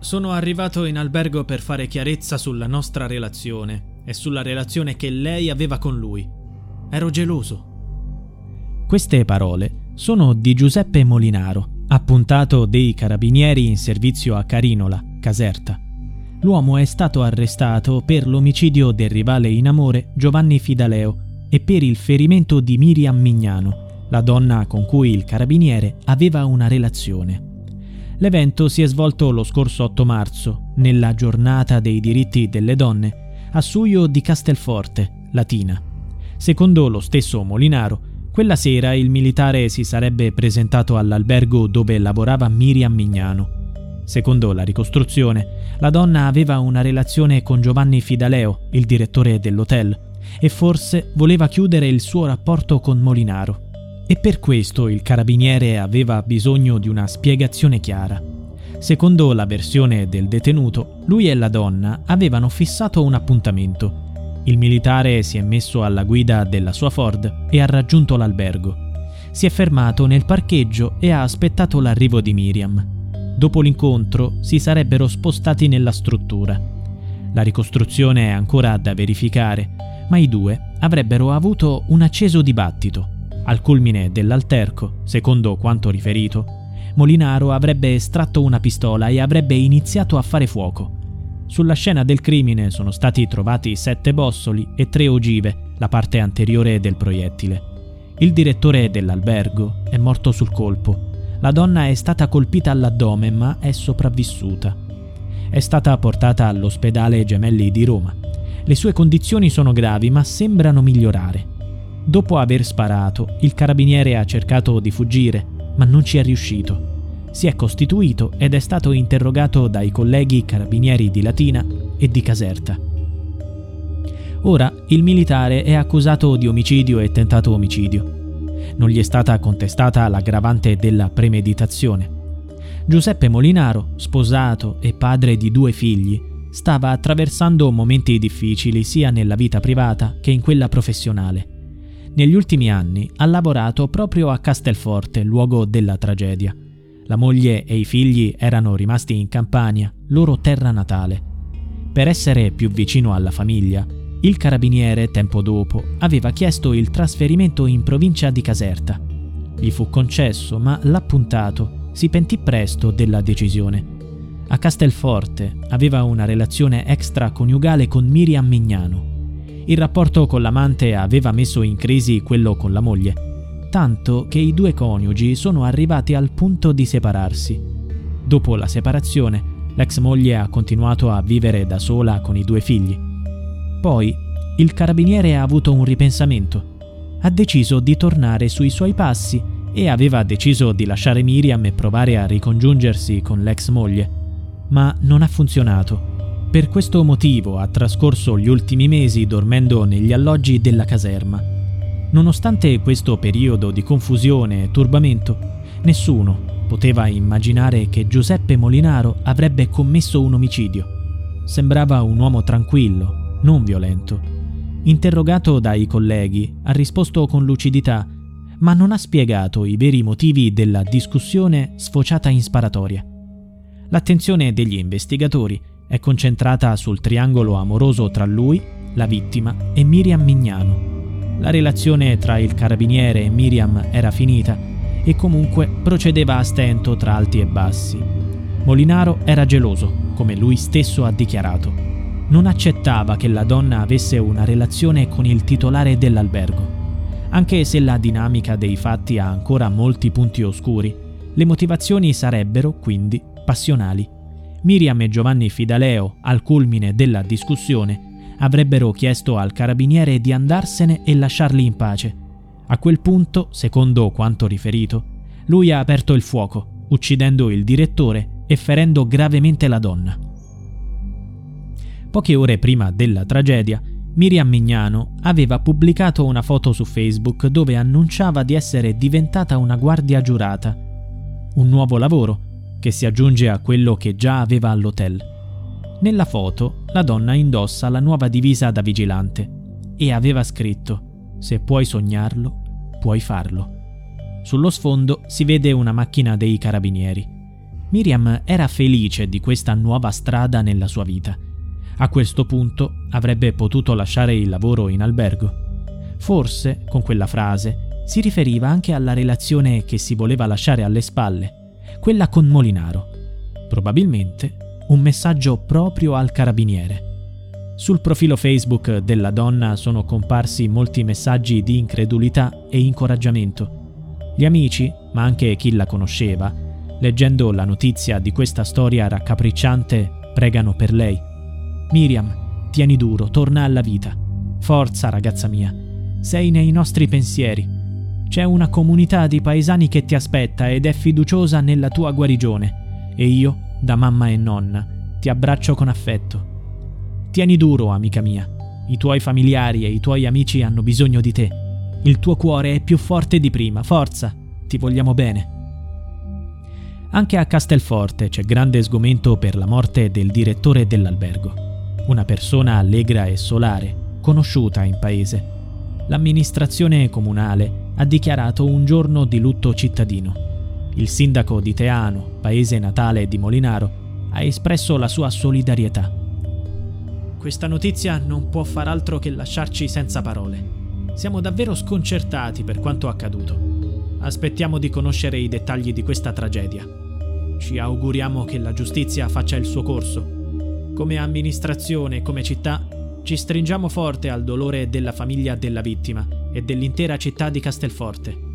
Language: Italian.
Sono arrivato in albergo per fare chiarezza sulla nostra relazione e sulla relazione che lei aveva con lui. Ero geloso. Queste parole sono di Giuseppe Molinaro, appuntato dei carabinieri in servizio a Carinola, Caserta. L'uomo è stato arrestato per l'omicidio del rivale in amore Giovanni Fidaleo e per il ferimento di Miriam Mignano, la donna con cui il carabiniere aveva una relazione. L'evento si è svolto lo scorso 8 marzo, nella giornata dei diritti delle donne, a Suio di Castelforte, Latina. Secondo lo stesso Molinaro, quella sera il militare si sarebbe presentato all'albergo dove lavorava Miriam Mignano. Secondo la ricostruzione, la donna aveva una relazione con Giovanni Fidaleo, il direttore dell'hotel, e forse voleva chiudere il suo rapporto con Molinaro. E per questo il carabiniere aveva bisogno di una spiegazione chiara. Secondo la versione del detenuto, lui e la donna avevano fissato un appuntamento. Il militare si è messo alla guida della sua Ford e ha raggiunto l'albergo. Si è fermato nel parcheggio e ha aspettato l'arrivo di Miriam. Dopo l'incontro si sarebbero spostati nella struttura. La ricostruzione è ancora da verificare, ma i due avrebbero avuto un acceso dibattito. Al culmine dell'alterco, secondo quanto riferito, Molinaro avrebbe estratto una pistola e avrebbe iniziato a fare fuoco. Sulla scena del crimine sono stati trovati sette bossoli e tre ogive, la parte anteriore del proiettile. Il direttore dell'albergo è morto sul colpo. La donna è stata colpita all'addome ma è sopravvissuta. È stata portata all'ospedale Gemelli di Roma. Le sue condizioni sono gravi ma sembrano migliorare. Dopo aver sparato, il carabiniere ha cercato di fuggire, ma non ci è riuscito. Si è costituito ed è stato interrogato dai colleghi carabinieri di Latina e di Caserta. Ora il militare è accusato di omicidio e tentato omicidio. Non gli è stata contestata l'aggravante della premeditazione. Giuseppe Molinaro, sposato e padre di due figli, stava attraversando momenti difficili sia nella vita privata che in quella professionale. Negli ultimi anni ha lavorato proprio a Castelforte, luogo della tragedia. La moglie e i figli erano rimasti in Campania, loro terra natale. Per essere più vicino alla famiglia, il carabiniere, tempo dopo, aveva chiesto il trasferimento in provincia di Caserta. Gli fu concesso, ma l'appuntato si pentì presto della decisione a Castelforte aveva una relazione extraconiugale con Miriam Mignano. Il rapporto con l'amante aveva messo in crisi quello con la moglie, tanto che i due coniugi sono arrivati al punto di separarsi. Dopo la separazione, l'ex moglie ha continuato a vivere da sola con i due figli. Poi il carabiniere ha avuto un ripensamento. Ha deciso di tornare sui suoi passi e aveva deciso di lasciare Miriam e provare a ricongiungersi con l'ex moglie ma non ha funzionato. Per questo motivo ha trascorso gli ultimi mesi dormendo negli alloggi della caserma. Nonostante questo periodo di confusione e turbamento, nessuno poteva immaginare che Giuseppe Molinaro avrebbe commesso un omicidio. Sembrava un uomo tranquillo, non violento. Interrogato dai colleghi, ha risposto con lucidità, ma non ha spiegato i veri motivi della discussione sfociata in sparatoria. L'attenzione degli investigatori è concentrata sul triangolo amoroso tra lui, la vittima e Miriam Mignano. La relazione tra il carabiniere e Miriam era finita e comunque procedeva a stento tra alti e bassi. Molinaro era geloso, come lui stesso ha dichiarato. Non accettava che la donna avesse una relazione con il titolare dell'albergo. Anche se la dinamica dei fatti ha ancora molti punti oscuri, le motivazioni sarebbero, quindi, passionali. Miriam e Giovanni Fidaleo, al culmine della discussione, avrebbero chiesto al carabiniere di andarsene e lasciarli in pace. A quel punto, secondo quanto riferito, lui ha aperto il fuoco, uccidendo il direttore e ferendo gravemente la donna. Poche ore prima della tragedia, Miriam Mignano aveva pubblicato una foto su Facebook dove annunciava di essere diventata una guardia giurata. Un nuovo lavoro che si aggiunge a quello che già aveva all'hotel. Nella foto la donna indossa la nuova divisa da vigilante e aveva scritto Se puoi sognarlo, puoi farlo. Sullo sfondo si vede una macchina dei carabinieri. Miriam era felice di questa nuova strada nella sua vita. A questo punto avrebbe potuto lasciare il lavoro in albergo. Forse, con quella frase, si riferiva anche alla relazione che si voleva lasciare alle spalle, quella con Molinaro. Probabilmente un messaggio proprio al carabiniere. Sul profilo Facebook della donna sono comparsi molti messaggi di incredulità e incoraggiamento. Gli amici, ma anche chi la conosceva, Leggendo la notizia di questa storia raccapricciante, pregano per lei. Miriam, tieni duro, torna alla vita. Forza, ragazza mia. Sei nei nostri pensieri. C'è una comunità di paesani che ti aspetta ed è fiduciosa nella tua guarigione. E io, da mamma e nonna, ti abbraccio con affetto. Tieni duro, amica mia. I tuoi familiari e i tuoi amici hanno bisogno di te. Il tuo cuore è più forte di prima. Forza, ti vogliamo bene. Anche a Castelforte c'è grande sgomento per la morte del direttore dell'albergo, una persona allegra e solare, conosciuta in paese. L'amministrazione comunale ha dichiarato un giorno di lutto cittadino. Il sindaco di Teano, paese natale di Molinaro, ha espresso la sua solidarietà. Questa notizia non può far altro che lasciarci senza parole. Siamo davvero sconcertati per quanto accaduto. Aspettiamo di conoscere i dettagli di questa tragedia. Ci auguriamo che la giustizia faccia il suo corso. Come amministrazione e come città ci stringiamo forte al dolore della famiglia della vittima e dell'intera città di Castelforte.